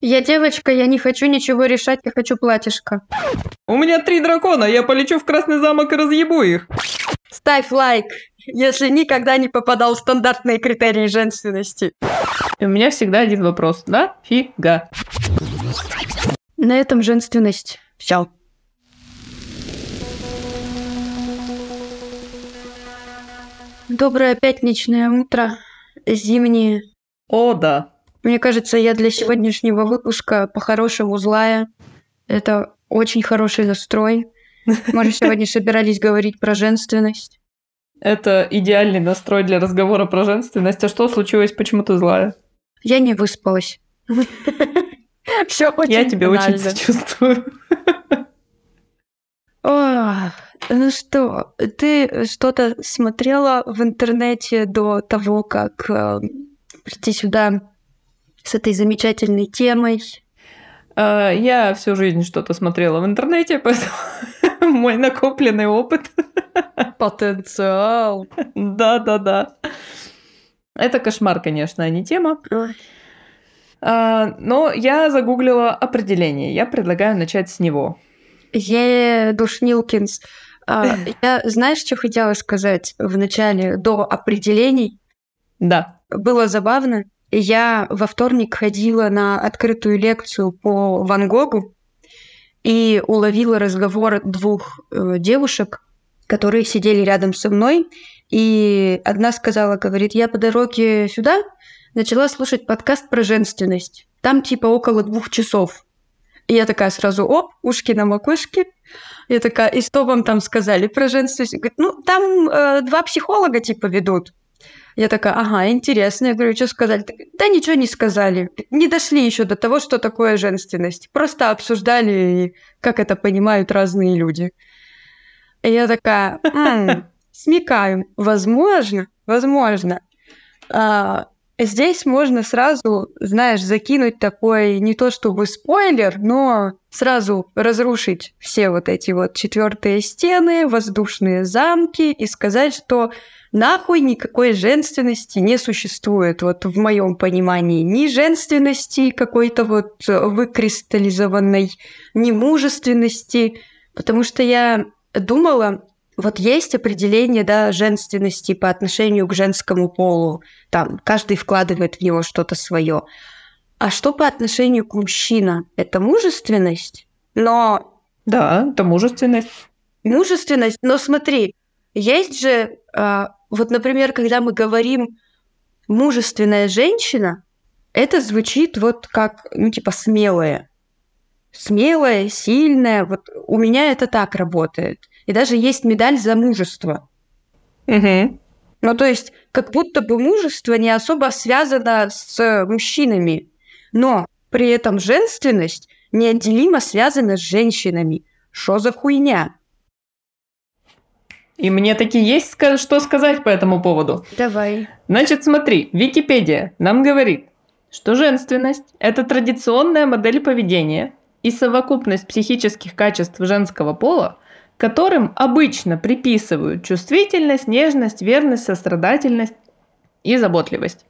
Я девочка, я не хочу ничего решать, я хочу платьишко. У меня три дракона, я полечу в Красный замок и разъебу их. Ставь лайк, если никогда не попадал в стандартные критерии женственности. И у меня всегда один вопрос. Да? Фига. На этом женственность. Все. Доброе пятничное утро, зимнее. О, да. Мне кажется, я для сегодняшнего выпуска по-хорошему злая. Это очень хороший настрой. Мы же сегодня собирались говорить про женственность. Это идеальный настрой для разговора про женственность. А что случилось? Почему ты злая? Я не выспалась. Все очень Я тебе очень сочувствую. Ну что, ты что-то смотрела в интернете до того, как э, прийти сюда с этой замечательной темой? А, Я всю жизнь что-то смотрела в интернете, поэтому мой накопленный опыт. Потенциал. Да-да-да. Это кошмар, конечно, а не тема. А, Но я загуглила определение. Я предлагаю начать с него. Е, Душнилкинс. А, Я, знаешь, что хотела сказать в начале, до определений? Да. Было забавно. Я во вторник ходила на открытую лекцию по Ван Гогу и уловила разговор двух э, девушек, которые сидели рядом со мной. И одна сказала, говорит, я по дороге сюда начала слушать подкаст про женственность. Там типа около двух часов. И я такая сразу, оп, ушки на макушке. Я такая, и что вам там сказали про женственность? Говорит, ну, там э, два психолога типа ведут. Я такая, ага, интересно. Я говорю, что сказали? Да ничего не сказали. Не дошли еще до того, что такое женственность. Просто обсуждали, как это понимают разные люди. И я такая, «М, смекаю. Возможно, возможно. А, здесь можно сразу, знаешь, закинуть такой, не то чтобы спойлер, но сразу разрушить все вот эти вот четвертые стены, воздушные замки и сказать, что нахуй никакой женственности не существует. Вот в моем понимании ни женственности какой-то вот выкристаллизованной, ни мужественности. Потому что я думала, вот есть определение, да, женственности по отношению к женскому полу. Там каждый вкладывает в него что-то свое. А что по отношению к мужчинам? Это мужественность? Но Да, это мужественность. мужественность, но смотри, есть же, а, вот, например, когда мы говорим мужественная женщина, это звучит вот как, ну, типа, смелая. Смелая, сильная. Вот у меня это так работает. И даже есть медаль за мужество. Мгм. Ну, то есть, как будто бы мужество не особо связано с мужчинами, но при этом женственность неотделимо связана с женщинами. Что за хуйня? И мне таки есть что сказать по этому поводу. Давай. Значит, смотри, Википедия нам говорит, что женственность – это традиционная модель поведения и совокупность психических качеств женского пола, которым обычно приписывают чувствительность, нежность, верность, сострадательность и заботливость.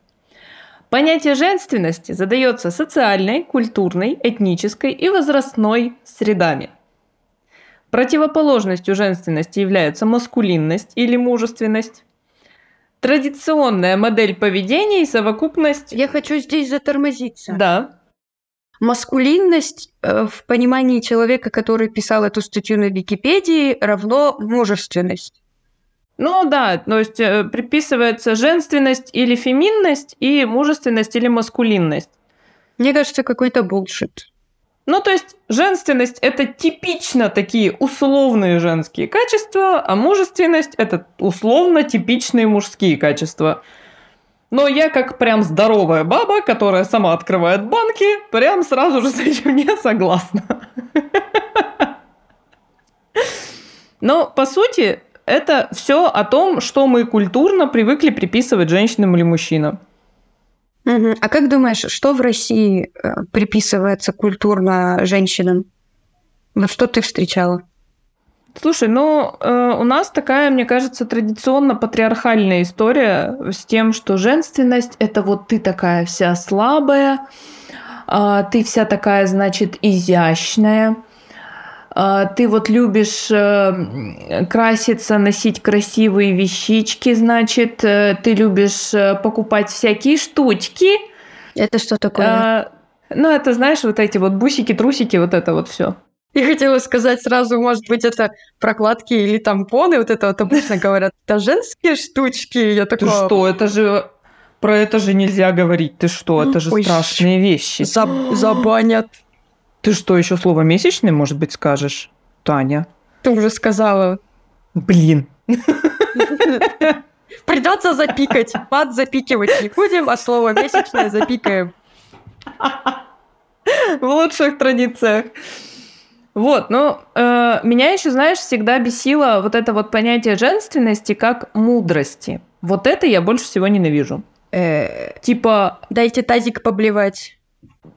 Понятие женственности задается социальной, культурной, этнической и возрастной средами. Противоположностью женственности являются маскулинность или мужественность, традиционная модель поведения и совокупность... Я хочу здесь затормозиться. Да, Маскулинность э, в понимании человека, который писал эту статью на Википедии, равно мужественность. ну да, то есть э, приписывается женственность или феминность и мужественность или маскулинность. Мне кажется, какой-то булшит. Ну, то есть женственность это типично такие условные женские качества, а мужественность это условно типичные мужские качества. Но я как прям здоровая баба, которая сама открывает банки, прям сразу же с этим не согласна. Но по сути это все о том, что мы культурно привыкли приписывать женщинам или мужчинам. А как думаешь, что в России э, приписывается культурно женщинам? Вот что ты встречала? Слушай, ну э, у нас такая, мне кажется, традиционно патриархальная история с тем, что женственность это вот ты такая вся слабая, а, ты вся такая, значит, изящная, а, ты вот любишь э, краситься, носить красивые вещички, значит, э, ты любишь э, покупать всякие штучки. Это что такое? А, ну, это, знаешь, вот эти вот бусики, трусики, вот это вот все. Я хотела сказать сразу, может быть, это прокладки или тампоны, вот это вот обычно говорят, это женские штучки. Я такая... Ты что, это же... Про это же нельзя говорить. Ты что, это же Ой, страшные вещи. Заб- забанят. Ты что, еще слово месячный, может быть, скажешь, Таня? Ты уже сказала. Блин. Придется запикать. Мат запикивать не будем, а слово месячное запикаем. В лучших традициях. Вот, ну, э, меня еще, знаешь, всегда бесило вот это вот понятие женственности как мудрости. Вот это я больше всего ненавижу. Э, Типа, Дайте тазик поблевать.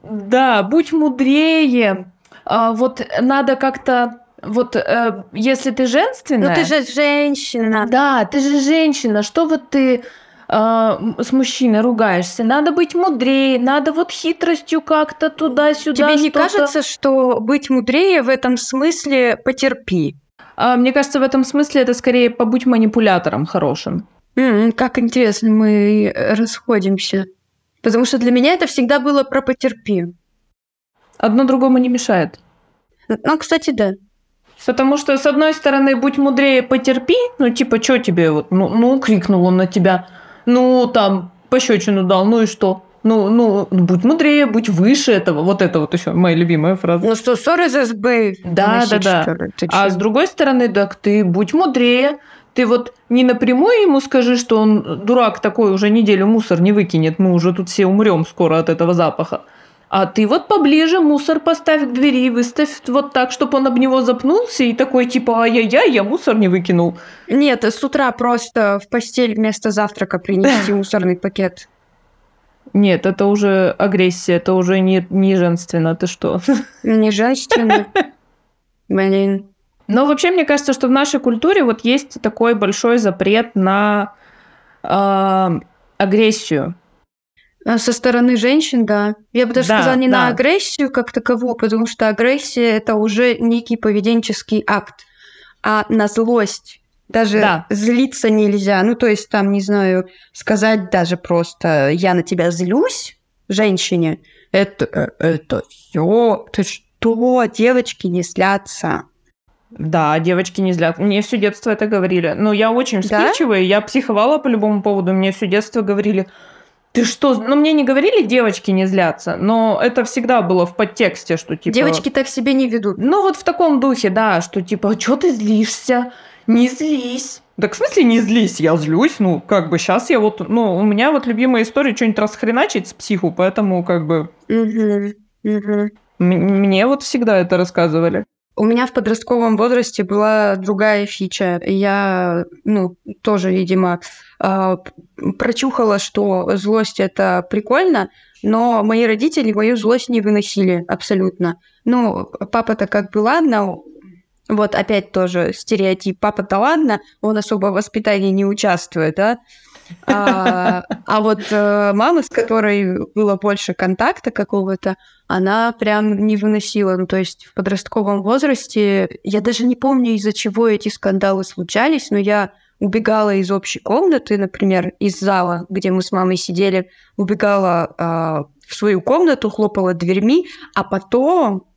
да, будь мудрее. А, вот надо как-то, вот э, если ты женственная... Ну ты же женщина. Да, ты же женщина, что вот ты а, с мужчиной ругаешься? Надо быть мудрее, надо вот хитростью как-то туда-сюда. Тебе не кажется, что быть мудрее в этом смысле потерпи? А, мне кажется, в этом смысле это скорее побудь манипулятором хорошим. М, как интересно, мы э, расходимся. Потому что для меня это всегда было про потерпи. Одно другому не мешает. Ну, кстати, да. Потому что, с одной стороны, будь мудрее, потерпи, ну, типа, что тебе, вот, ну, ну, крикнул он на тебя, ну, там, пощечину дал, ну и что? Ну, ну, будь мудрее, будь выше этого. Вот это вот еще моя любимая фраза. Ну что, ссоры за СБ? Да, да, да. А с другой стороны, так ты будь мудрее. Ты вот не напрямую ему скажи, что он дурак такой, уже неделю мусор не выкинет, мы уже тут все умрем скоро от этого запаха. А ты вот поближе мусор поставь к двери, выставь вот так, чтобы он об него запнулся и такой типа ай-яй-яй, я мусор не выкинул. Нет, с утра просто в постель вместо завтрака принести мусорный пакет. Нет, это уже агрессия, это уже не, не женственно, ты что? Не женственно. Блин. Но вообще, мне кажется, что в нашей культуре вот есть такой большой запрет на а, агрессию. А Со стороны женщин, да. Я бы даже Да, сказала не да. на агрессию как таковую, потому что агрессия это уже некий поведенческий акт, а на злость. Даже Да. злиться нельзя. Ну, то есть, там, не знаю, сказать даже просто я на тебя злюсь женщине, это, э, это все. Ты что, девочки не злятся. Да, девочки не злят. Мне все детство это говорили. Но я очень Да? вспыльчивая, я психовала по любому поводу. Мне все детство говорили, ты что? Ну, мне не говорили, девочки не злятся, но это всегда было в подтексте, что типа... Девочки так себя не ведут. Ну, вот в таком духе, да, что типа, что ты злишься? Не злись. Так в смысле не злись? Я злюсь, ну, как бы сейчас я вот... Ну, у меня вот любимая история что-нибудь расхреначить с психу, поэтому как бы... Мне вот всегда это рассказывали. У меня в подростковом возрасте была другая фича. Я, ну, тоже, видимо, а, прочухала, что злость это прикольно, но мои родители мою злость не выносили абсолютно. Ну, папа-то как бы ладно, вот опять тоже стереотип. Папа-то ладно, он особо в воспитании не участвует, да? А, а вот э, мама, с которой было больше контакта какого-то, она прям не выносила. Ну, то есть в подростковом возрасте, я даже не помню, из-за чего эти скандалы случались, но я убегала из общей комнаты, например, из зала, где мы с мамой сидели, убегала а, в свою комнату, хлопала дверьми, а потом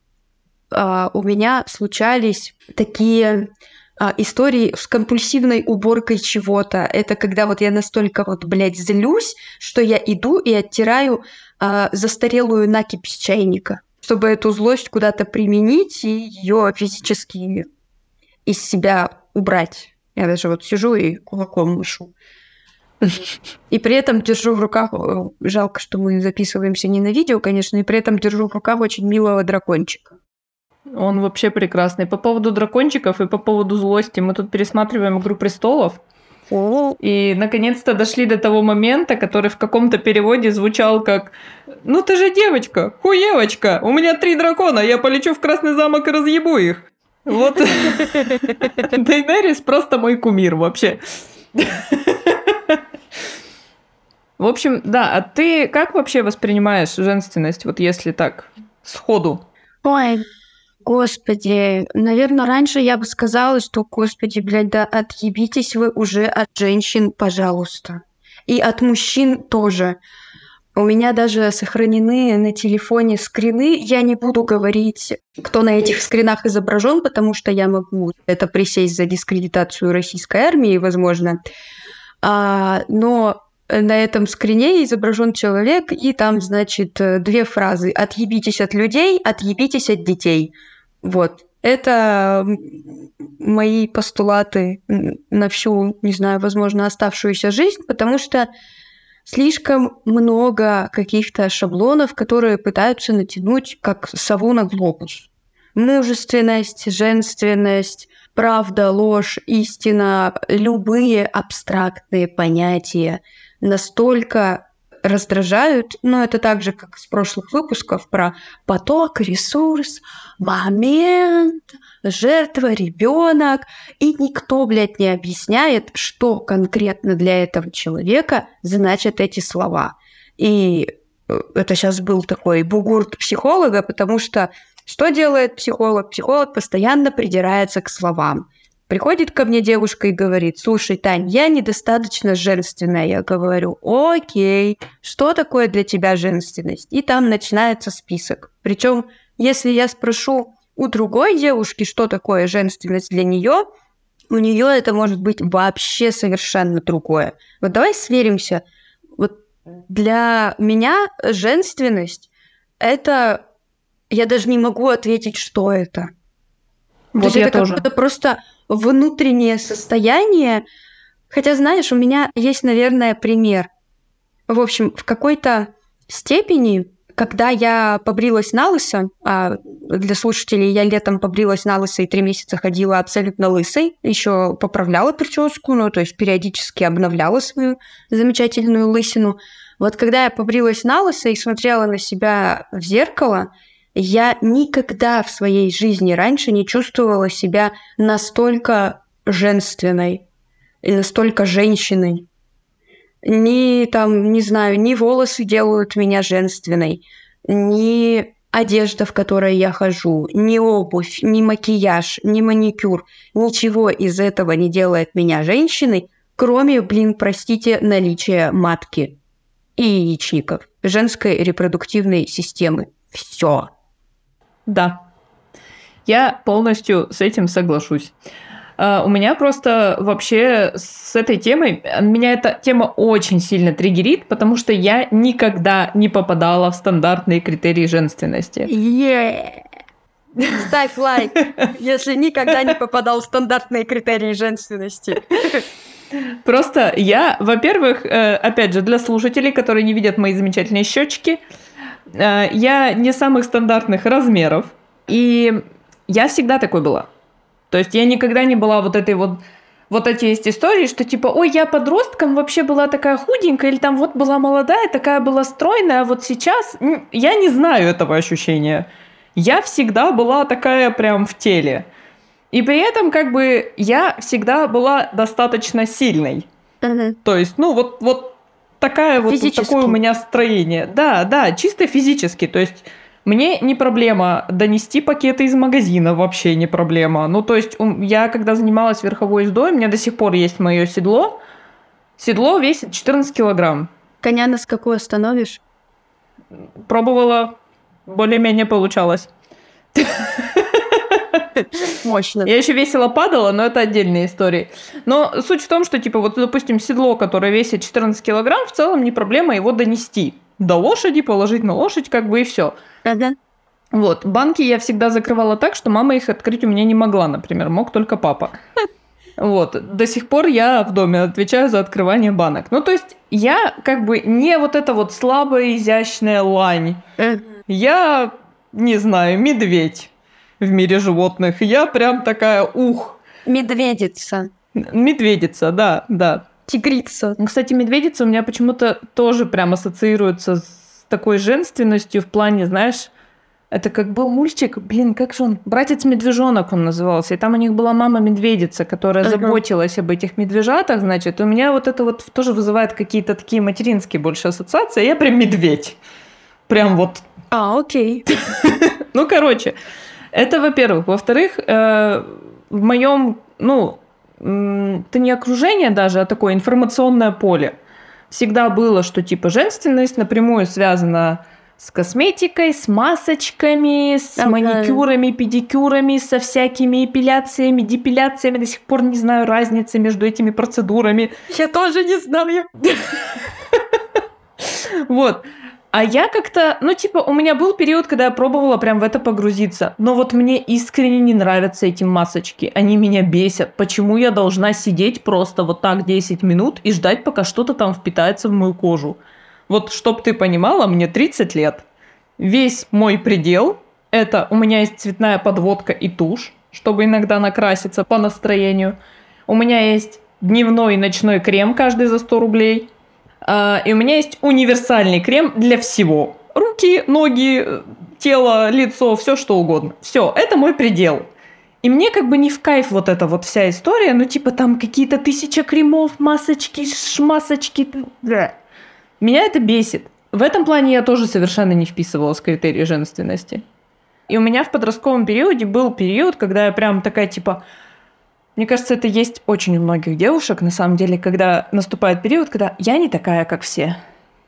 а, у меня случались такие а, истории с компульсивной уборкой чего-то. Это когда вот я настолько вот, блядь, злюсь, что я иду и оттираю а, застарелую накипь чайника, чтобы эту злость куда-то применить и ее физически из себя убрать. Я даже вот сижу и кулаком машу. И при этом держу в руках, э, жалко, что мы записываемся не на видео, конечно, и при этом держу в руках очень милого дракончика. Он вообще прекрасный. По поводу дракончиков и по поводу злости. Мы тут пересматриваем «Игру престолов». И наконец-то дошли до того момента, который в каком-то переводе звучал как «Ну ты же девочка, хуевочка, у меня три дракона, я полечу в Красный замок и разъебу их». Вот Дейнерис просто мой кумир вообще. В общем, да, а ты как вообще воспринимаешь женственность, вот если так, сходу? Ой, господи, наверное, раньше я бы сказала, что, господи, блядь, да отъебитесь вы уже от женщин, пожалуйста. И от мужчин тоже. У меня даже сохранены на телефоне скрины. Я не буду говорить, кто на этих скринах изображен, потому что я могу это присесть за дискредитацию российской армии, возможно. А, но на этом скрине изображен человек, и там, значит, две фразы. «Отъебитесь от людей, отъебитесь от детей». Вот. Это мои постулаты на всю, не знаю, возможно, оставшуюся жизнь, потому что слишком много каких-то шаблонов, которые пытаются натянуть как сову на глобус. Мужественность, женственность, правда, ложь, истина, любые абстрактные понятия настолько раздражают, но это так же, как с прошлых выпусков про поток, ресурс, момент, жертва, ребенок, и никто, блядь, не объясняет, что конкретно для этого человека значат эти слова. И э, это сейчас был такой бугурт психолога, потому что что делает психолог? Психолог постоянно придирается к словам. Приходит ко мне девушка и говорит, слушай, Тань, я недостаточно женственная. Я говорю, окей, что такое для тебя женственность? И там начинается список. Причем, если я спрошу у другой девушки, что такое женственность для нее, у нее это может быть вообще совершенно другое. Вот давай сверимся. Вот для меня женственность это я даже не могу ответить, что это. Вот То есть это тоже. Это просто внутреннее состояние. Хотя, знаешь, у меня есть, наверное, пример. В общем, в какой-то степени, когда я побрилась на лысо, а для слушателей я летом побрилась на лысо и три месяца ходила абсолютно лысой, еще поправляла прическу, ну, то есть периодически обновляла свою замечательную лысину. Вот когда я побрилась на лысо и смотрела на себя в зеркало, я никогда в своей жизни раньше не чувствовала себя настолько женственной и настолько женщиной. Ни там, не знаю, ни волосы делают меня женственной, ни одежда, в которой я хожу, ни обувь, ни макияж, ни маникюр, ничего из этого не делает меня женщиной, кроме, блин, простите, наличия матки и яичников, женской репродуктивной системы. Все. Да, я полностью с этим соглашусь. Uh, у меня просто вообще с этой темой, меня эта тема очень сильно триггерит, потому что я никогда не попадала в стандартные критерии женственности. Yeah. Ставь лайк, если никогда не попадал в стандартные критерии женственности. Просто я, во-первых, э, опять же, для слушателей, которые не видят мои замечательные щечки, я не самых стандартных размеров, и я всегда такой была. То есть я никогда не была вот этой вот вот эти есть истории, что типа, ой, я подростком вообще была такая худенькая, или там вот была молодая, такая была стройная, а вот сейчас я не знаю этого ощущения. Я всегда была такая прям в теле. И при этом как бы я всегда была достаточно сильной. Uh-huh. То есть, ну вот, вот такая вот, вот такое у меня строение. Да, да, чисто физически. То есть мне не проблема донести пакеты из магазина, вообще не проблема. Ну, то есть я, когда занималась верховой ездой, у меня до сих пор есть мое седло. Седло весит 14 килограмм. Коня на скаку остановишь? Пробовала, более-менее получалось. Мощно. Я еще весело падала, но это отдельная история. Но суть в том, что, типа, вот, допустим, седло, которое весит 14 килограмм, в целом не проблема его донести. До лошади, положить на лошадь, как бы и все. Ага. Вот, банки я всегда закрывала так, что мама их открыть у меня не могла, например, мог только папа. Вот, до сих пор я в доме отвечаю за открывание банок. Ну, то есть я как бы не вот эта вот слабая, изящная лань. Я, не знаю, медведь в мире животных. я прям такая, ух. Медведица. Медведица, да, да. Тигрица. Кстати, медведица у меня почему-то тоже прям ассоциируется с такой женственностью в плане, знаешь, Это как был мультик, блин, как же он? Братец-медвежонок он назывался. И там у них была мама-медведица, которая uh-huh. заботилась об этих медвежатах, значит. У меня вот это вот тоже вызывает какие-то такие материнские больше ассоциации. Я прям медведь. Прям вот. А, окей. Ну, короче, это во-первых. Во-вторых, э, в моем, ну, это не окружение даже, а такое информационное поле. Всегда было, что типа женственность напрямую связана с косметикой, с масочками, с okay. маникюрами, педикюрами, со всякими эпиляциями, депиляциями. До сих пор не знаю разницы между этими процедурами. Я тоже не знаю. Вот. А я как-то, ну, типа, у меня был период, когда я пробовала прям в это погрузиться. Но вот мне искренне не нравятся эти масочки. Они меня бесят. Почему я должна сидеть просто вот так 10 минут и ждать, пока что-то там впитается в мою кожу? Вот, чтоб ты понимала, мне 30 лет. Весь мой предел – это у меня есть цветная подводка и тушь, чтобы иногда накраситься по настроению. У меня есть дневной и ночной крем, каждый за 100 рублей – и у меня есть универсальный крем для всего. Руки, ноги, тело, лицо, все что угодно. Все, это мой предел. И мне как бы не в кайф вот эта вот вся история, ну типа там какие-то тысяча кремов, масочки, шмасочки. Меня это бесит. В этом плане я тоже совершенно не вписывалась в критерии женственности. И у меня в подростковом периоде был период, когда я прям такая типа, мне кажется, это есть очень у многих девушек, на самом деле, когда наступает период, когда я не такая, как все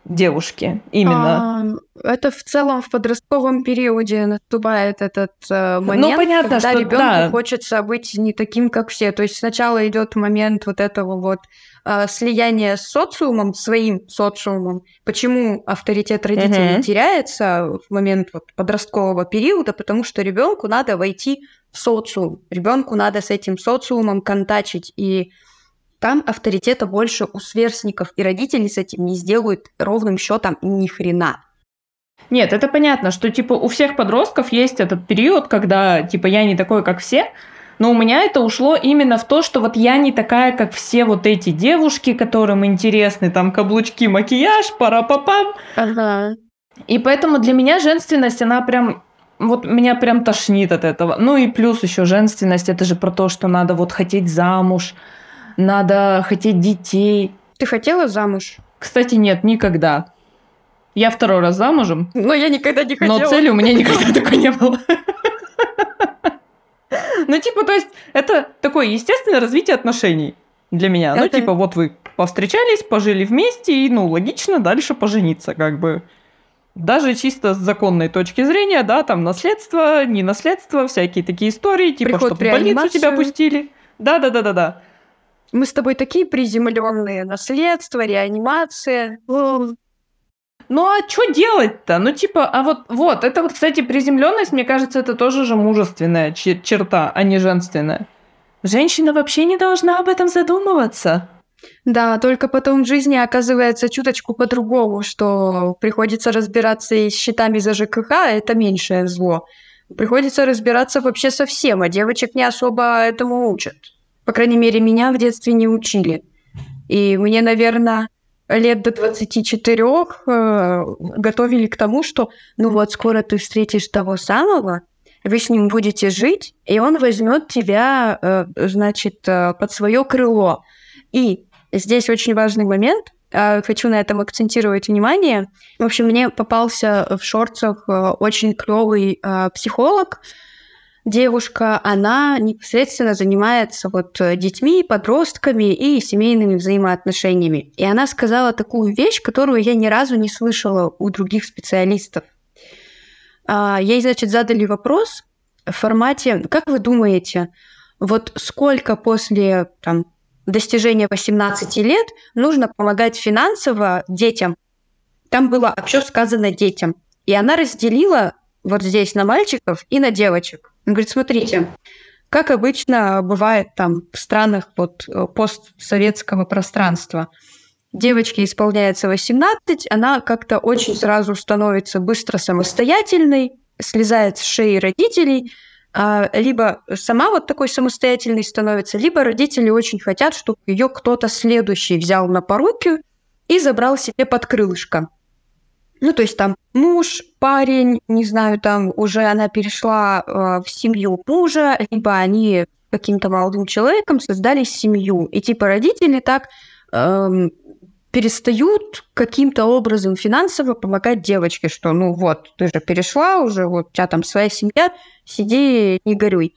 девушки. Именно. А, это в целом в подростковом периоде наступает этот э, ну, момент, ну, понятно, когда что, ребенку да. хочется быть не таким, как все. То есть сначала идет момент вот этого вот э, слияния с социумом, своим социумом. Почему авторитет родителей uh-huh. теряется в момент вот подросткового периода? Потому что ребенку надо войти социум. Ребенку надо с этим социумом контачить, и там авторитета больше у сверстников, и родители с этим не сделают ровным счетом ни хрена. Нет, это понятно, что типа у всех подростков есть этот период, когда типа я не такой, как все, но у меня это ушло именно в то, что вот я не такая, как все вот эти девушки, которым интересны там каблучки, макияж, пара-папам. Ага. И поэтому для меня женственность, она прям вот меня прям тошнит от этого. Ну и плюс еще женственность, это же про то, что надо вот хотеть замуж, надо хотеть детей. Ты хотела замуж? Кстати, нет, никогда. Я второй раз замужем. Но я никогда не хотела. Но цели у меня никогда такой не было. Ну, типа, то есть, это такое естественное развитие отношений для меня. Ну, типа, вот вы повстречались, пожили вместе, и, ну, логично дальше пожениться, как бы даже чисто с законной точки зрения, да, там наследство, не наследство, всякие такие истории, типа, Приход что в больницу тебя пустили. Да, да, да, да, да. Мы с тобой такие приземленные. Наследство, реанимация. Ну а что делать-то? Ну типа, а вот, вот, это вот, кстати, приземленность, мне кажется, это тоже же мужественная черта, а не женственная. Женщина вообще не должна об этом задумываться. Да, только потом в жизни оказывается чуточку по-другому, что приходится разбираться и с счетами за ЖКХ, а это меньшее зло. Приходится разбираться вообще со всем, а девочек не особо этому учат. По крайней мере, меня в детстве не учили. И мне, наверное, лет до 24 э, готовили к тому, что ну вот скоро ты встретишь того самого, вы с ним будете жить, и он возьмет тебя, э, значит, э, под свое крыло. И Здесь очень важный момент. А, хочу на этом акцентировать внимание. В общем, мне попался в шорцах э, очень клевый а, психолог, девушка, она непосредственно занимается вот детьми, подростками и семейными взаимоотношениями. И она сказала такую вещь, которую я ни разу не слышала у других специалистов. А, ей, значит, задали вопрос в формате, как вы думаете, вот сколько после там, достижения 18 лет нужно помогать финансово детям. Там было все сказано детям. И она разделила вот здесь на мальчиков и на девочек. Он говорит, смотрите, как обычно бывает там в странах вот э, постсоветского пространства. Девочке исполняется 18, она как-то очень сразу становится быстро самостоятельной, слезает с шеи родителей – а, либо сама вот такой самостоятельной становится, либо родители очень хотят, чтобы ее кто-то следующий взял на поруки и забрал себе под крылышко. Ну, то есть там муж, парень, не знаю, там уже она перешла э, в семью мужа, либо они каким-то молодым человеком создали семью. И типа родители так эм, перестают каким-то образом финансово помогать девочке, что ну вот, ты же перешла уже, вот у тебя там своя семья, сиди, не горюй.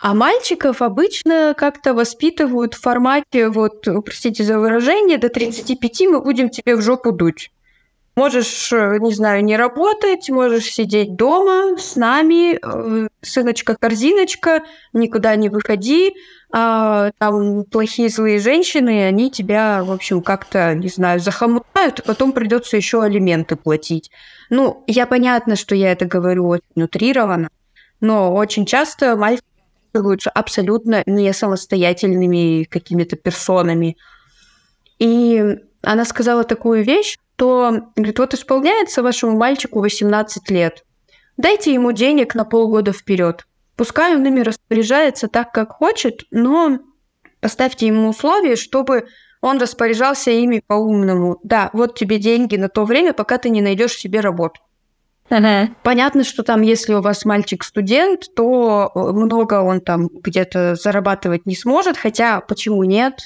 А мальчиков обычно как-то воспитывают в формате, вот, простите за выражение, до 35 мы будем тебе в жопу дуть. Можешь, э, не знаю, не работать, можешь сидеть дома с нами, э, сыночка-корзиночка, никуда не выходи. А, там плохие злые женщины, они тебя, в общем, как-то, не знаю, захомутают, и потом придется еще алименты платить. Ну, я понятно, что я это говорю очень но очень часто мальчики лучше абсолютно не самостоятельными какими-то персонами. И она сказала такую вещь, то, говорит, вот исполняется вашему мальчику 18 лет. Дайте ему денег на полгода вперед. Пускай он ими распоряжается так, как хочет, но поставьте ему условия, чтобы он распоряжался ими по-умному. Да, вот тебе деньги на то время, пока ты не найдешь себе работу. Ага. Понятно, что там, если у вас мальчик-студент, то много он там где-то зарабатывать не сможет, хотя почему нет?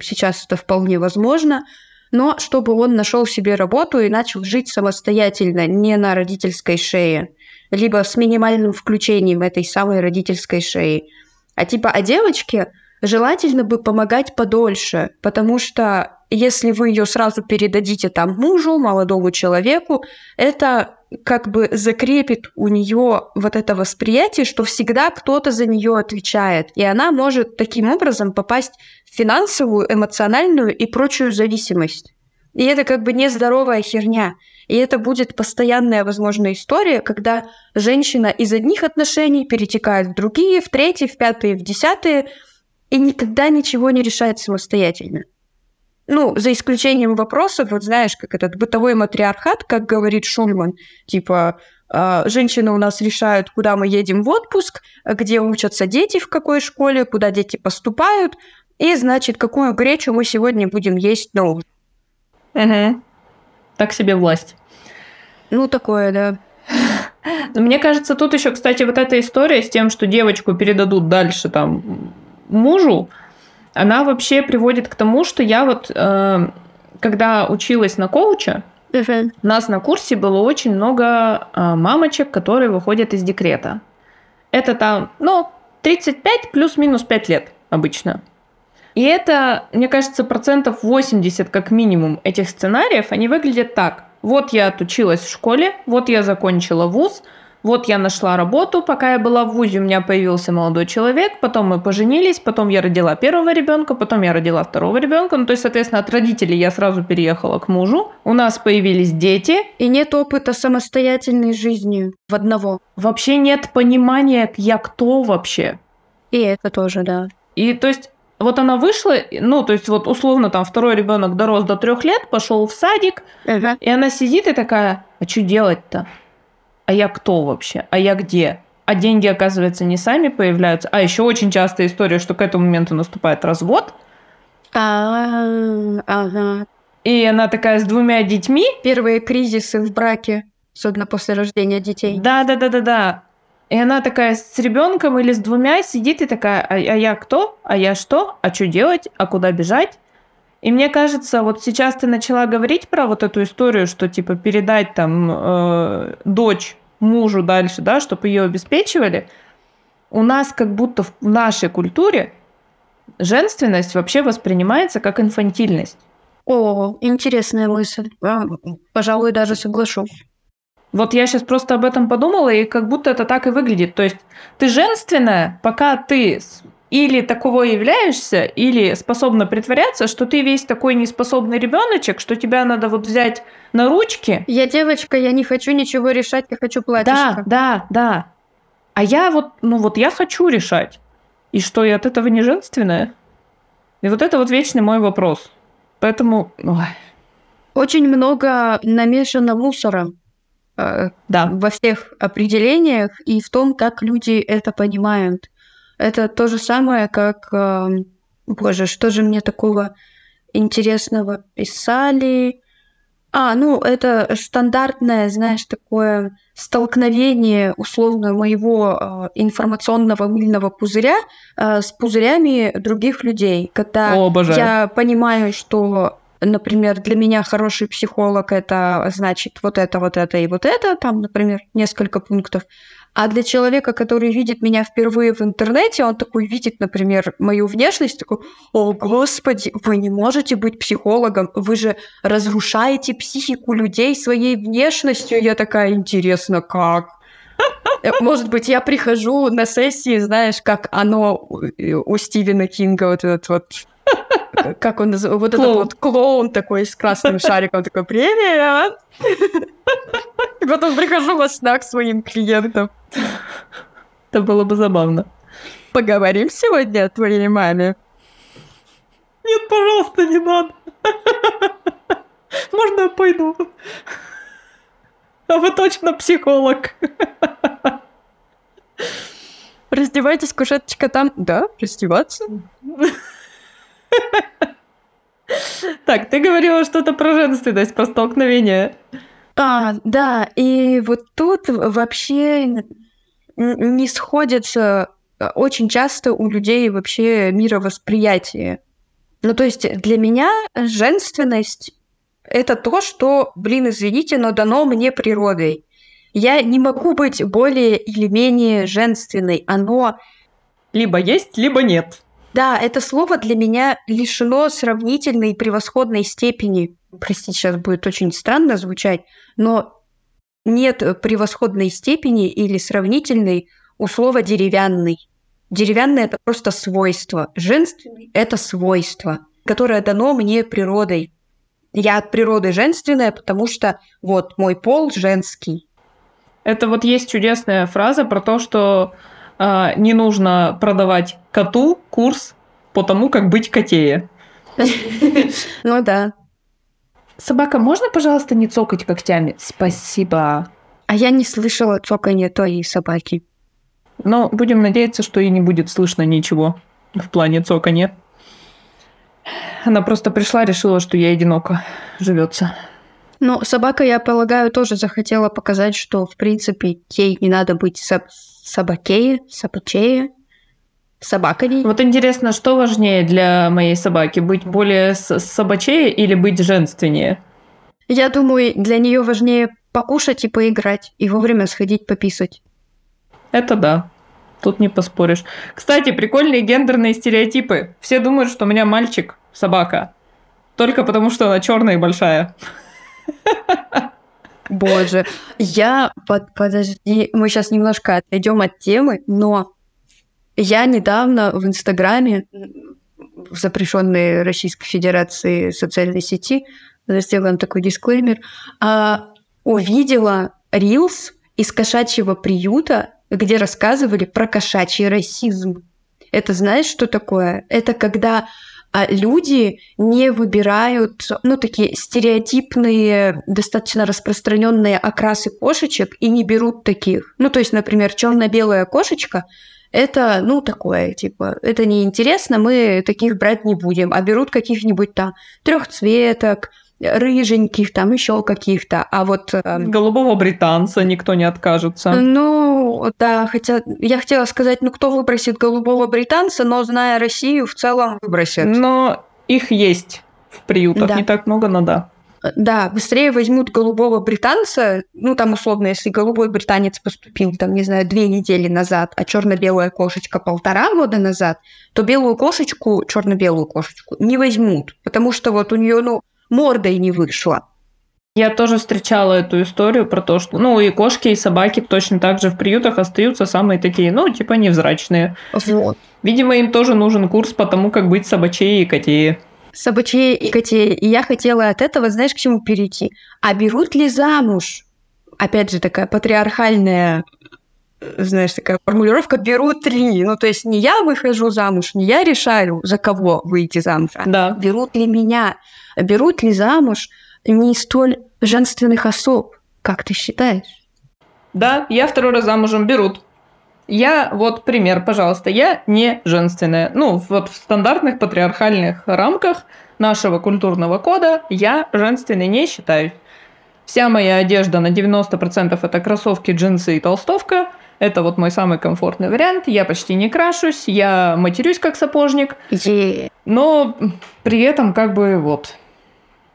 Сейчас это вполне возможно но чтобы он нашел себе работу и начал жить самостоятельно, не на родительской шее, либо с минимальным включением этой самой родительской шеи. А типа, а девочке желательно бы помогать подольше, потому что если вы ее сразу передадите там мужу, молодому человеку, это как бы закрепит у нее вот это восприятие, что всегда кто-то за нее отвечает, и она может таким образом попасть в финансовую, эмоциональную и прочую зависимость. И это как бы нездоровая херня. И это будет постоянная, возможно, история, когда женщина из одних отношений перетекает в другие, в третьи, в пятые, в десятые, и никогда ничего не решает самостоятельно. Ну, за исключением вопросов, вот знаешь, как этот бытовой матриархат, как говорит Шульман, типа, «А, женщины у нас решают, куда мы едем в отпуск, где учатся дети, в какой школе, куда дети поступают, и, значит, какую гречу мы сегодня будем есть на ужин. Угу. Так себе власть. Ну, такое, да. Мне кажется, тут еще, кстати, вот эта история с тем, что девочку передадут дальше там мужу, она вообще приводит к тому, что я вот, э, когда училась на коуча, uh-huh. у нас на курсе было очень много э, мамочек, которые выходят из декрета. Это там, ну, 35 плюс-минус 5 лет обычно. И это, мне кажется, процентов 80 как минимум этих сценариев, они выглядят так. Вот я отучилась в школе, вот я закончила вуз, вот я нашла работу, пока я была в ВУЗе, у меня появился молодой человек, потом мы поженились, потом я родила первого ребенка, потом я родила второго ребенка. Ну, то есть, соответственно, от родителей я сразу переехала к мужу. У нас появились дети. И нет опыта самостоятельной жизни в одного. Вообще нет понимания, я кто вообще. И это тоже, да. И то есть вот она вышла, ну, то есть вот условно там второй ребенок дорос до трех лет, пошел в садик, ага. и она сидит и такая, а что делать-то? А я кто вообще? А я где? А деньги, оказывается, не сами появляются. А еще очень частая история, что к этому моменту наступает развод. А, ага. И она такая с двумя детьми. Первые кризисы в браке, особенно после рождения детей. Да, да, да, да, да. И она такая с ребенком или с двумя сидит и такая, а, а я кто? А я что? А что делать? А куда бежать? И мне кажется, вот сейчас ты начала говорить про вот эту историю, что типа передать там э, дочь мужу дальше, да, чтобы ее обеспечивали. У нас как будто в нашей культуре женственность вообще воспринимается как инфантильность. О, интересная мысль. Пожалуй, даже соглашусь. Вот я сейчас просто об этом подумала, и как будто это так и выглядит. То есть ты женственная, пока ты или таково являешься, или способна притворяться, что ты весь такой неспособный ребеночек, что тебя надо вот взять на ручки. Я девочка, я не хочу ничего решать, я хочу платьишко. Да, да, да. А я вот, ну вот я хочу решать. И что, я от этого не женственная? И вот это вот вечный мой вопрос. Поэтому... Ой. Очень много намешано мусора Э, да. во всех определениях и в том, как люди это понимают. Это то же самое, как, э, боже, что же мне такого интересного писали? А, ну, это стандартное, знаешь, такое столкновение, условно, моего э, информационного мыльного пузыря э, с пузырями других людей. Когда О, обожаю. я понимаю, что, например, для меня хороший психолог это значит вот это, вот это и вот это, там, например, несколько пунктов. А для человека, который видит меня впервые в интернете, он такой видит, например, мою внешность, такой, о, господи, вы не можете быть психологом, вы же разрушаете психику людей своей внешностью. Я такая, интересно, как? Э, может быть, я прихожу на сессии, знаешь, как оно у Стивена Кинга, вот этот вот как он называется, вот этот вот клоун такой с красным шариком, такой, привет! И потом прихожу во снах своим клиентам. Это было бы забавно. Поговорим сегодня о твоей маме? Нет, пожалуйста, не надо. Можно я пойду? А вы точно психолог. Раздевайтесь, кушеточка там. Да, раздеваться. Так, ты говорила что-то про женственность, про столкновение. А, да, и вот тут вообще не сходятся э, очень часто у людей вообще мировосприятие. Ну, то есть для меня женственность — это то, что, блин, извините, но дано мне природой. Я не могу быть более или менее женственной. Оно либо есть, либо нет. Да, это слово для меня лишено сравнительной превосходной степени. Простите, сейчас будет очень странно звучать, но нет превосходной степени или сравнительной у слова деревянный. Деревянный это просто свойство. Женственный это свойство, которое дано мне природой. Я от природы женственная, потому что вот мой пол женский. Это вот есть чудесная фраза про то, что э, не нужно продавать коту курс по тому, как быть котее. Ну да. Собака, можно, пожалуйста, не цокать когтями? Спасибо. А я не слышала цоканья твоей собаки. Но будем надеяться, что и не будет слышно ничего в плане цоканья. Она просто пришла, решила, что я одиноко живется. Ну, собака, я полагаю, тоже захотела показать, что, в принципе, ей не надо быть соб- собакее, собачее, собакой. Вот интересно, что важнее для моей собаки? Быть более собачее или быть женственнее? Я думаю, для нее важнее покушать и поиграть, и вовремя сходить пописать. Это да. Тут не поспоришь. Кстати, прикольные гендерные стереотипы. Все думают, что у меня мальчик собака. Только потому, что она черная и большая. Боже, я под, подожди, мы сейчас немножко отойдем от темы, но я недавно в Инстаграме, в запрещенной Российской Федерации социальной сети, сделаем такой дисклеймер, а, увидела рилс из кошачьего приюта, где рассказывали про кошачий расизм. Это знаешь, что такое? Это когда а люди не выбирают, ну, такие стереотипные, достаточно распространенные окрасы кошечек и не берут таких. Ну, то есть, например, черно-белая кошечка это, ну, такое, типа, это неинтересно, мы таких брать не будем, а берут каких-нибудь там трехцветок, рыженьких, там еще каких-то, а вот... Э, Голубого британца никто не откажется. Ну, да, хотя я хотела сказать, ну, кто выбросит голубого британца, но, зная Россию, в целом выбросят. Но их есть в приютах, да. не так много, но да. Да, быстрее возьмут голубого британца, ну там условно, если голубой британец поступил, там, не знаю, две недели назад, а черно-белая кошечка полтора года назад, то белую кошечку, черно-белую кошечку не возьмут, потому что вот у нее, ну, мордой не вышла. Я тоже встречала эту историю про то, что, ну, и кошки, и собаки точно так же в приютах остаются самые такие, ну, типа невзрачные. Вот. Видимо, им тоже нужен курс по тому, как быть собачей и котее собачей и котей. И я хотела от этого, знаешь, к чему перейти? А берут ли замуж? Опять же, такая патриархальная знаешь, такая формулировка «берут ли». Ну, то есть не я выхожу замуж, не я решаю, за кого выйти замуж, а да. берут ли меня, берут ли замуж не столь женственных особ, как ты считаешь? Да, я второй раз замужем берут. Я, вот пример, пожалуйста, я не женственная. Ну, вот в стандартных патриархальных рамках нашего культурного кода я женственной не считаюсь. Вся моя одежда на 90% это кроссовки, джинсы и толстовка. Это вот мой самый комфортный вариант. Я почти не крашусь, я матерюсь как сапожник. Е. Но при этом как бы вот.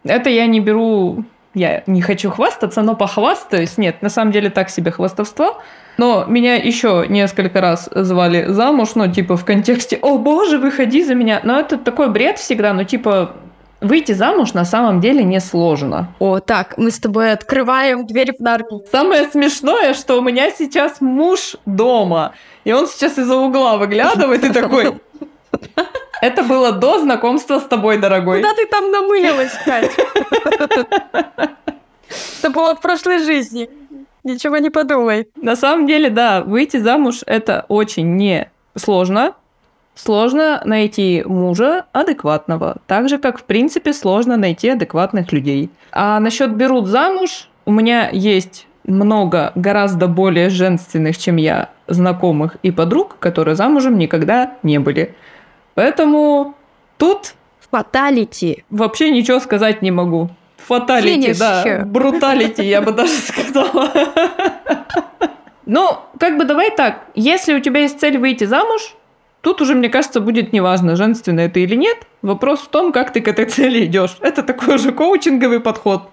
Это я не беру... Я не хочу хвастаться, но похвастаюсь. Нет, на самом деле так себе хвастовство. Но меня еще несколько раз звали замуж, ну, типа, в контексте «О, боже, выходи за меня!» Но это такой бред всегда, ну, типа, выйти замуж на самом деле несложно. О, так, мы с тобой открываем дверь в нарнию. Самое смешное, что у меня сейчас муж дома, и он сейчас из-за угла выглядывает и такой... Это было до знакомства с тобой, дорогой. Куда ты там намылилась, Кать? Это было в прошлой жизни. Ничего не подумай. На самом деле, да, выйти замуж это очень не сложно. Сложно найти мужа адекватного, так же как в принципе сложно найти адекватных людей. А насчет берут замуж, у меня есть много гораздо более женственных, чем я, знакомых и подруг, которые замужем никогда не были. Поэтому тут Фаталити. вообще ничего сказать не могу. Фаталити, Финиш. да. Бруталити, я бы даже сказала. Ну, как бы давай так. Если у тебя есть цель выйти замуж, тут уже, мне кажется, будет неважно, женственная ты или нет. Вопрос в том, как ты к этой цели идешь. Это такой уже коучинговый подход.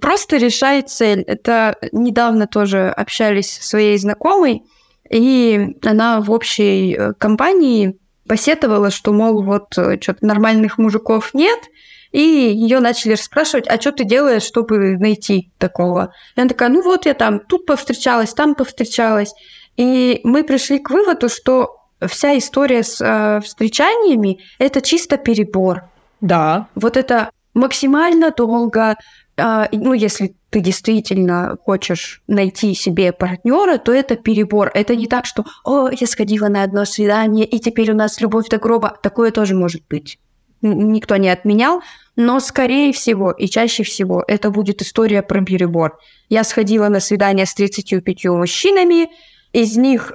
Просто решай цель. Это недавно тоже общались со своей знакомой, и она в общей э, компании посетовала, что, мол, вот что-то нормальных мужиков нет, и ее начали спрашивать, а что ты делаешь, чтобы найти такого? И она такая, ну вот я там тут повстречалась, там повстречалась. И мы пришли к выводу, что вся история с э, встречаниями – это чисто перебор. Да. Вот это максимально долго, и, ну, если ты действительно хочешь найти себе партнера, то это перебор. Это не так, что «О, я сходила на одно свидание, и теперь у нас любовь до гроба». Такое тоже может быть. Никто не отменял, но скорее всего и чаще всего это будет история про перебор. Я сходила на свидание с 35 мужчинами, из них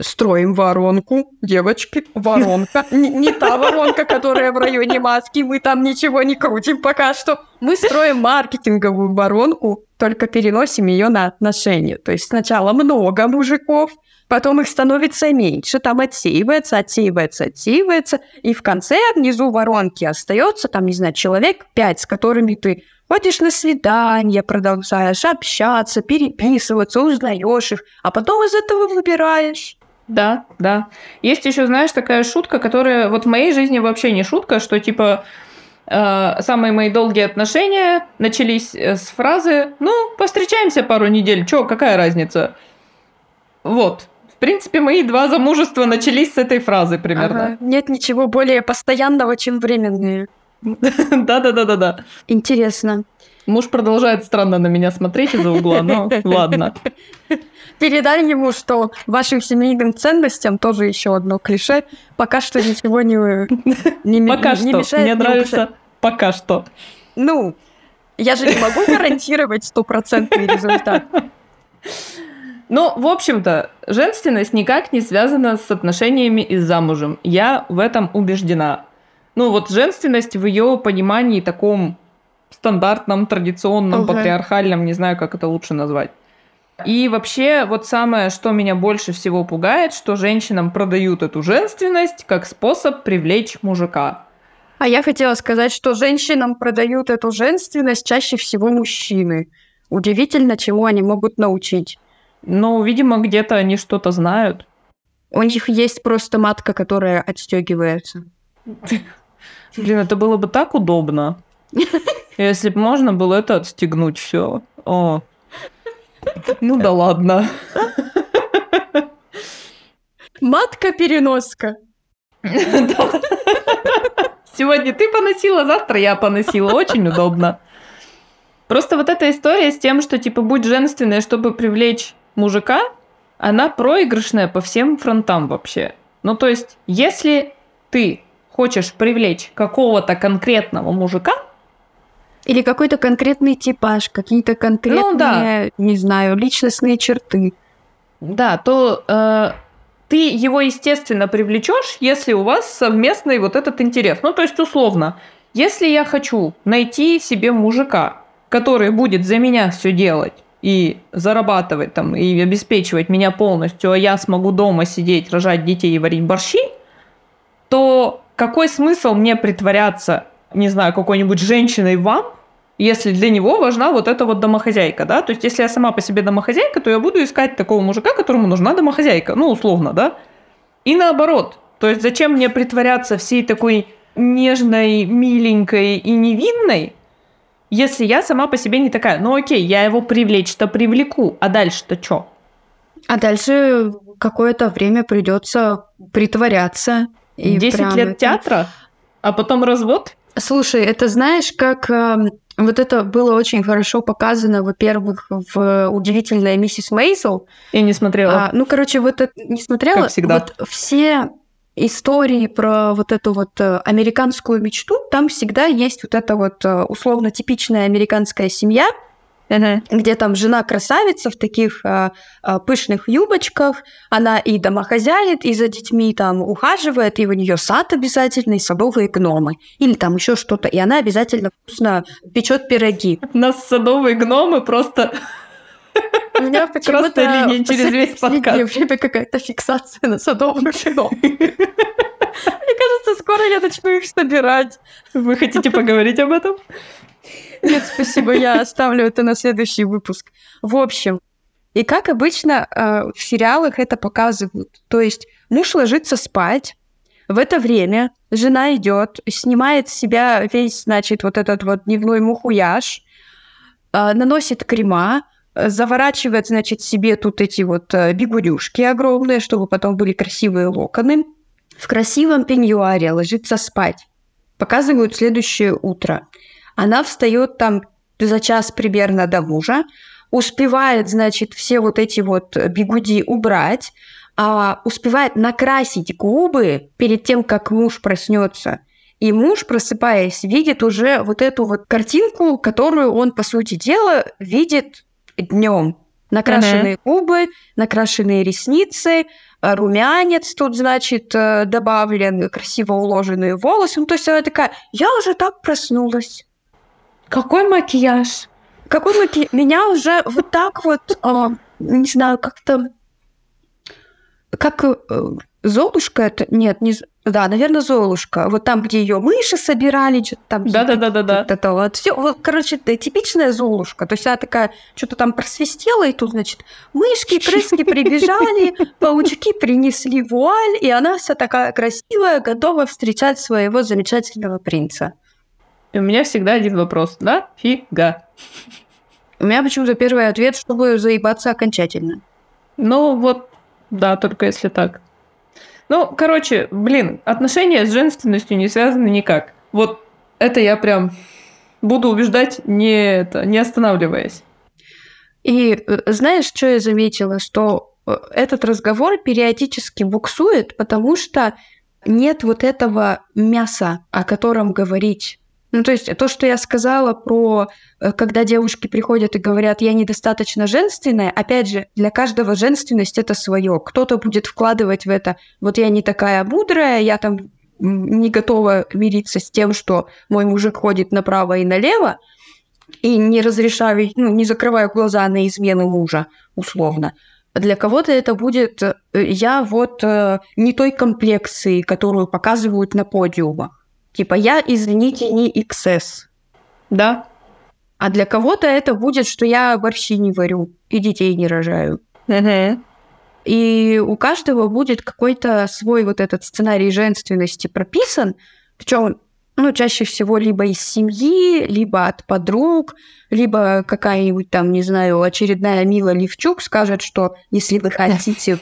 строим воронку, девочки, воронка. Не, не та воронка, которая в районе маски, мы там ничего не крутим пока что. Мы строим маркетинговую воронку, только переносим ее на отношения. То есть сначала много мужиков, потом их становится меньше, там отсеивается, отсеивается, отсеивается, и в конце внизу воронки остается, там, не знаю, человек пять, с которыми ты ходишь на свидание, продолжаешь общаться, переписываться, узнаешь их, а потом из этого выбираешь. Да, да. Есть еще, знаешь, такая шутка, которая вот в моей жизни вообще не шутка, что типа э, самые мои долгие отношения начались э, с фразы «Ну, повстречаемся пару недель, чё, какая разница?» Вот. В принципе, мои два замужества начались с этой фразы примерно. Ага. Нет ничего более постоянного, чем временные. Да-да-да-да-да. Интересно. Муж продолжает странно на меня смотреть из-за угла, но ладно. Передай ему, что вашим семейным ценностям тоже еще одно клише. Пока что ничего не, не, Пока не что. мешает. Мне не нравится пока что. Ну, я же не могу гарантировать стопроцентный результат. Ну, в общем-то, женственность никак не связана с отношениями и с замужем. Я в этом убеждена. Ну, вот женственность в ее понимании таком стандартном, традиционном, Ага. патриархальном, не знаю, как это лучше назвать. И вообще, вот самое, что меня больше всего пугает, что женщинам продают эту женственность как способ привлечь мужика. А я хотела сказать, что женщинам продают эту женственность чаще всего мужчины. Удивительно, чему они могут научить. Ну, видимо, где-то они что-то знают. У них есть просто матка, которая отстегивается. Блин, это было бы так удобно. Если бы можно было это отстегнуть все. О. Ну да ладно. Матка-переноска. Сегодня ты поносила, завтра я поносила. Очень удобно. Просто вот эта история с тем, что типа будь женственной, чтобы привлечь мужика, она проигрышная по всем фронтам вообще. Ну то есть, если ты хочешь привлечь какого-то конкретного мужика, Или какой-то конкретный типаж, какие-то конкретные, Ну да. не знаю, личностные черты. Да, то э, ты его, естественно, привлечешь, если у вас совместный вот этот интерес. Ну, то есть, условно, если я хочу найти себе мужика, который будет за меня все делать и зарабатывать там, и обеспечивать меня полностью, а я смогу дома сидеть, рожать детей и варить борщи, то какой смысл мне притворяться, не знаю, какой-нибудь женщиной вам, если для него важна вот эта вот домохозяйка, да? То есть, если я сама по себе домохозяйка, то я буду искать такого мужика, которому нужна домохозяйка, ну, условно, да? И наоборот. То есть, зачем мне притворяться всей такой нежной, миленькой и невинной, если я сама по себе не такая? Ну, окей, я его привлечь-то привлеку, а дальше-то что? А дальше какое-то время придется притворяться. И 10 лет это... театра, а потом развод? Слушай, это знаешь, как э, вот это было очень хорошо показано, во-первых, в «Удивительная миссис Мейзел». Я не смотрела. А, ну, короче, вот это не смотрела. Как всегда. Вот все истории про вот эту вот э, американскую мечту, там всегда есть вот эта вот э, условно типичная американская семья, Uh-huh. где там жена красавица в таких а, а, пышных юбочках, она и домохозяет, и за детьми там ухаживает, и у нее сад обязательно, и садовые гномы, или там еще что-то, и она обязательно вкусно печет пироги. У нас садовые гномы просто у меня почему-то линия через весь подкаст. время какая-то фиксация на садовом гном. Мне кажется, скоро я начну их собирать. Вы хотите поговорить об этом? Нет, спасибо, я оставлю это на следующий выпуск. В общем, и как обычно э, в сериалах это показывают. То есть муж ложится спать, в это время жена идет, снимает с себя весь, значит, вот этот вот дневной мухуяж, э, наносит крема, заворачивает, значит, себе тут эти вот э, огромные, чтобы потом были красивые локоны. В красивом пеньюаре ложится спать. Показывают следующее утро. Она встает там за час примерно до мужа, успевает, значит, все вот эти вот бигуди убрать, а успевает накрасить губы перед тем, как муж проснется. И муж, просыпаясь, видит уже вот эту вот картинку, которую он, по сути дела, видит днем. Накрашенные uh-huh. губы, накрашенные ресницы, румянец тут, значит, э, добавлен, красиво уложенные волосы. Ну, то есть она такая, я уже так проснулась. Какой макияж? Какой макияж? Меня уже вот так вот, э, не знаю, как-то... Как э, Золушка это? Нет, не... Да, наверное, Золушка. Вот там, где ее мыши собирали, что-то там... Да-да-да-да-да. Вот это вот. Все, вот, короче, типичная Золушка. То есть она такая, что-то там просвистела, и тут, значит, мышки, крыски прибежали, паучки принесли вуаль, и она вся такая красивая, готова встречать своего замечательного принца. И у меня всегда один вопрос. Да? Фига. У меня почему-то первый ответ, чтобы заебаться окончательно. Ну вот, да, только если так. Ну, короче, блин, отношения с женственностью не связаны никак. Вот это я прям буду убеждать, не, это, не останавливаясь. И э, знаешь, что я заметила? Что э, этот разговор периодически буксует, потому что нет вот этого мяса, о котором говорить. Ну, то есть то, что я сказала про, э, когда девушки приходят и говорят, я недостаточно женственная, опять же, для каждого женственность это свое. Кто-то будет вкладывать в это, вот я не такая мудрая, я там не готова мириться с тем, что мой мужик ходит направо и налево, и не разрешаю, ну, не закрываю глаза на измену мужа, условно. Для кого-то это будет э, я вот э, не той комплекции, которую показывают на подиумах. Типа, я, извините, не XS. Да. А для кого-то это будет, что я борщи не варю и детей не рожаю. И у каждого будет какой-то свой вот этот сценарий женственности прописан, причем ну, чаще всего либо из семьи, либо от подруг, либо какая-нибудь там, не знаю, очередная Мила Левчук скажет, что если вы хотите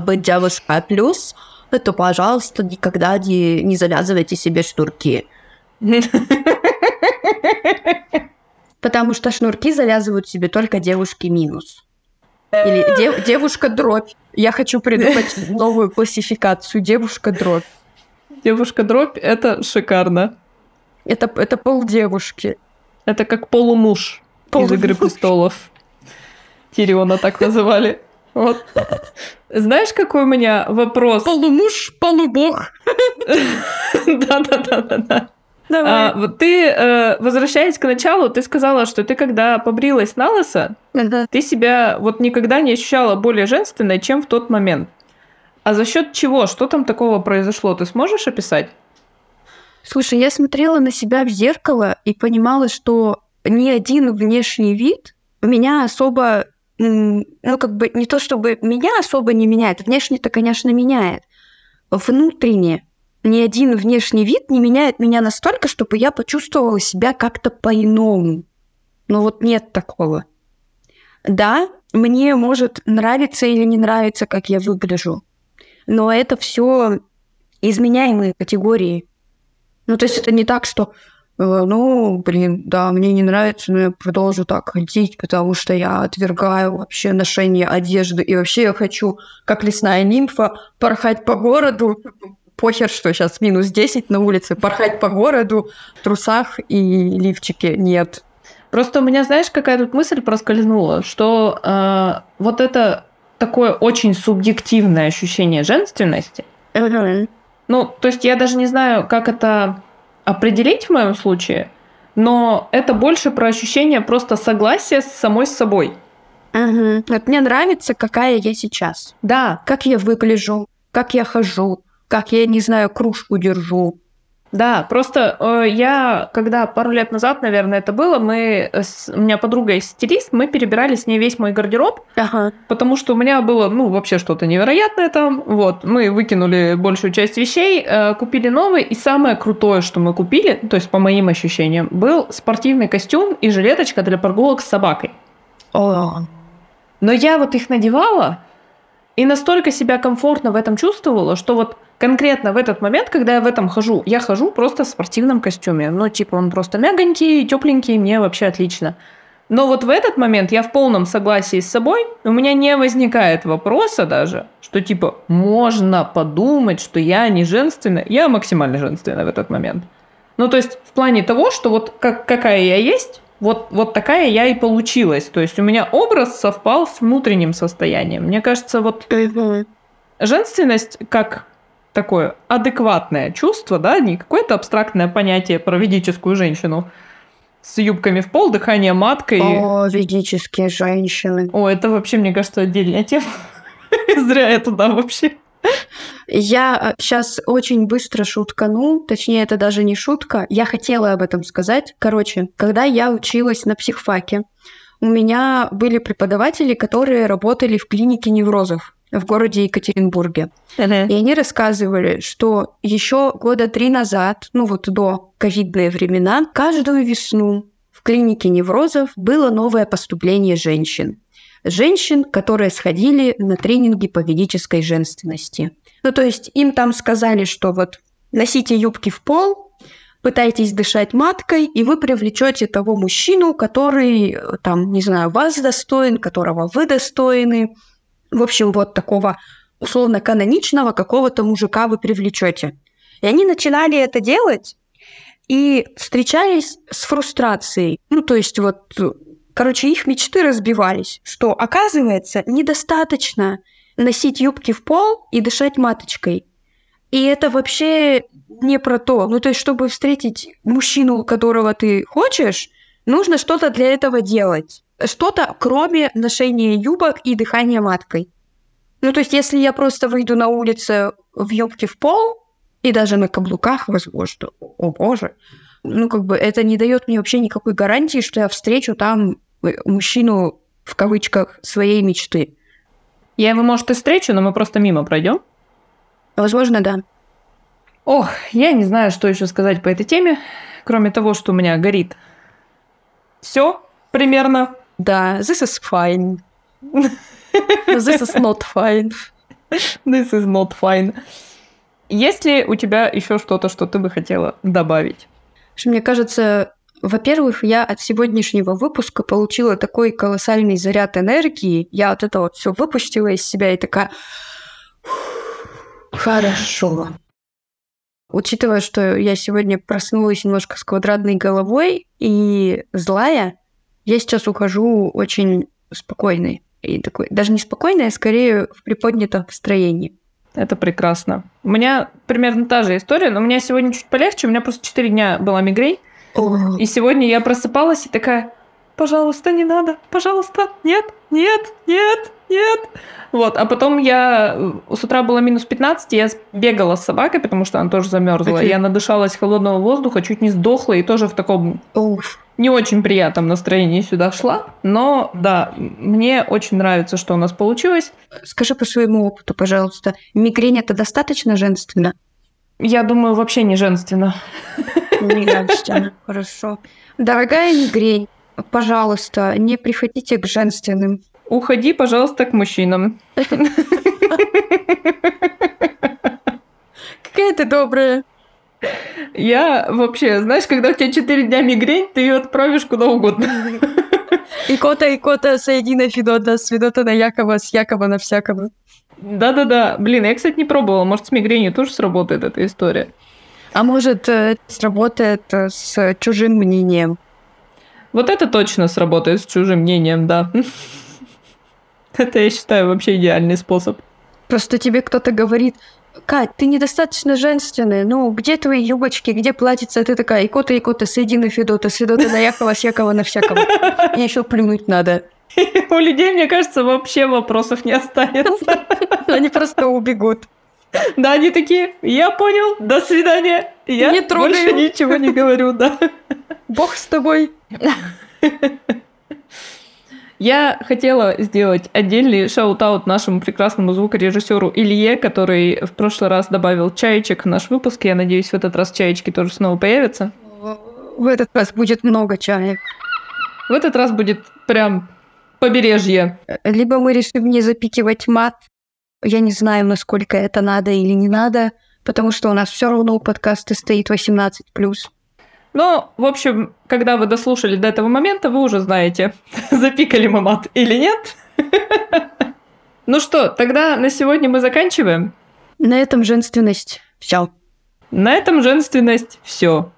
быть девушкой плюс, то, пожалуйста, никогда не, не завязывайте себе шнурки. Потому что шнурки завязывают себе только девушки минус. Или дев, девушка дробь. Я хочу придумать новую классификацию. Девушка дробь. Девушка дробь это шикарно. Это, это пол девушки. Это как полумуж Пол из Игры престолов. Тириона так называли. Вот. Знаешь, какой у меня вопрос? Полумуж, полубог. Да-да-да-да-да. Давай. А, вот ты, э, возвращаясь к началу, ты сказала, что ты когда побрилась на лысо, да. ты себя вот никогда не ощущала более женственной, чем в тот момент. А за счет чего? Что там такого произошло? Ты сможешь описать? Слушай, я смотрела на себя в зеркало и понимала, что ни один внешний вид меня особо, ну, как бы не то чтобы меня особо не меняет, внешне-то, конечно, меняет. Внутренне ни один внешний вид не меняет меня настолько, чтобы я почувствовала себя как-то по-иному. Но вот нет такого. Да, мне может нравиться или не нравиться, как я выгляжу, но это все изменяемые категории. Ну, то есть это не так, что, ну, блин, да, мне не нравится, но я продолжу так ходить, потому что я отвергаю вообще ношение одежды, и вообще я хочу, как лесная нимфа, порхать по городу, похер, что сейчас минус 10 на улице, порхать по городу в трусах и лифчике. Нет. Просто у меня, знаешь, какая тут мысль проскользнула, что э, вот это такое очень субъективное ощущение женственности. Ну, то есть я даже не знаю, как это определить в моем случае, но это больше про ощущение просто согласия с самой собой. Угу. Вот мне нравится, какая я сейчас. Да. Как я выгляжу, как я хожу, как я, не знаю, кружку держу. Да, просто э, я, когда пару лет назад, наверное, это было, мы, с, у меня подруга есть стилист, мы перебирали с ней весь мой гардероб, ага. потому что у меня было, ну, вообще что-то невероятное там, вот, мы выкинули большую часть вещей, э, купили новый, и самое крутое, что мы купили, то есть по моим ощущениям, был спортивный костюм и жилеточка для прогулок с собакой. О. Но я вот их надевала, и настолько себя комфортно в этом чувствовала, что вот конкретно в этот момент, когда я в этом хожу, я хожу просто в спортивном костюме. Ну, типа, он просто мягонький, тепленький, мне вообще отлично. Но вот в этот момент я в полном согласии с собой, у меня не возникает вопроса даже, что типа можно подумать, что я не женственная. Я максимально женственная в этот момент. Ну, то есть в плане того, что вот как, какая я есть, вот, вот такая я и получилась. То есть у меня образ совпал с внутренним состоянием. Мне кажется, вот женственность как такое адекватное чувство, да, не какое-то абстрактное понятие про ведическую женщину с юбками в пол, дыхание маткой. О, ведические женщины. О, это вообще, мне кажется, отдельная тема. Зря я туда вообще. Я сейчас э, очень быстро шуткану, точнее, это даже не шутка, я хотела об этом сказать. Короче, когда я училась на психфаке, у меня были преподаватели, которые работали в клинике неврозов в городе Екатеринбурге. Uh-huh. И они рассказывали, что еще года три назад, ну вот до ковидные времена, каждую весну в клинике неврозов было новое поступление женщин женщин, которые сходили на тренинги по ведической женственности. Ну, то есть им там сказали, что вот носите юбки в пол, пытайтесь дышать маткой, и вы привлечете того мужчину, который, там, не знаю, вас достоин, которого вы достойны. В общем, вот такого условно каноничного какого-то мужика вы привлечете. И они начинали это делать и встречались с фрустрацией. Ну, то есть вот Короче, их мечты разбивались, что, оказывается, недостаточно носить юбки в пол и дышать маточкой. И это вообще не про то. Ну, то есть, чтобы встретить мужчину, которого ты хочешь, нужно что-то для этого делать. Что-то, кроме ношения юбок и дыхания маткой. Ну, то есть, если я просто выйду на улицу в юбке в пол, и даже на каблуках, возможно, о боже, ну, как бы это не дает мне вообще никакой гарантии, что я встречу там мужчину в кавычках своей мечты. Я его, может, и встречу, но мы просто мимо пройдем. Возможно, да. Ох, я не знаю, что еще сказать по этой теме, кроме того, что у меня горит все примерно. Да, this is fine. This is not fine. This is not fine. Есть ли у тебя еще что-то, что ты бы хотела добавить? Мне кажется, во-первых, я от сегодняшнего выпуска получила такой колоссальный заряд энергии. Я от этого все выпустила из себя и такая... Хорошо. Учитывая, что я сегодня проснулась немножко с квадратной головой и злая, я сейчас ухожу очень спокойной. И такой, даже не спокойной, а скорее в приподнятом настроении. Это прекрасно. У меня примерно та же история, но у меня сегодня чуть полегче. У меня просто 4 дня была мигрень. И сегодня я просыпалась и такая, пожалуйста, не надо, пожалуйста, нет, нет, нет, нет. Вот, а потом я э, с утра было минус 15, я бегала с собакой, потому что она тоже замерзла. Окей. Я надышалась холодного воздуха, чуть не сдохла и тоже в таком уф. не очень приятном настроении сюда шла. Но да, мне очень нравится, что у нас получилось. Скажи по своему опыту, пожалуйста, мигрень это достаточно женственно? Я думаю, вообще не женственно. Не. Хорошо. Дорогая мигрень, пожалуйста, не приходите к женственным. Уходи, пожалуйста, к мужчинам. Какая ты добрая. Я вообще, знаешь, когда у тебя 4 дня мигрень, ты ее отправишь куда угодно. Икота, икота, соедина Федота, с Федота на Якова, с Якова на всякого. Да-да-да. Блин, я, кстати, не пробовала. Может, с мигренью тоже сработает эта история. А может, э, сработает э, с чужим мнением. Вот это точно сработает с чужим мнением, да. Это, я считаю, вообще идеальный способ. Просто тебе кто-то говорит, Кать, ты недостаточно женственная, ну, где твои юбочки, где платьица? Ты такая, икота, икота, соедина Федота, с Федота на Якова, с Якова на всякого. Мне еще плюнуть надо. У людей, мне кажется, вообще вопросов не останется. Они просто убегут. Да, они такие, я понял, до свидания. Я Не трогаю. больше ничего не говорю, да. Бог с тобой. Я хотела сделать отдельный shout-out нашему прекрасному звукорежиссеру Илье, который в прошлый раз добавил чаечек в наш выпуск. Я надеюсь, в этот раз чаечки тоже снова появятся. В этот раз будет много чаек. В этот раз будет прям побережье. Либо мы решим не запикивать мат. Я не знаю, насколько это надо или не надо, потому что у нас все равно у подкаста стоит 18+. Но, в общем, когда вы дослушали до этого момента, вы уже знаете, запикали мы мат или нет. Ну что, тогда на сегодня мы заканчиваем. На этом женственность. Все. На этом женственность все.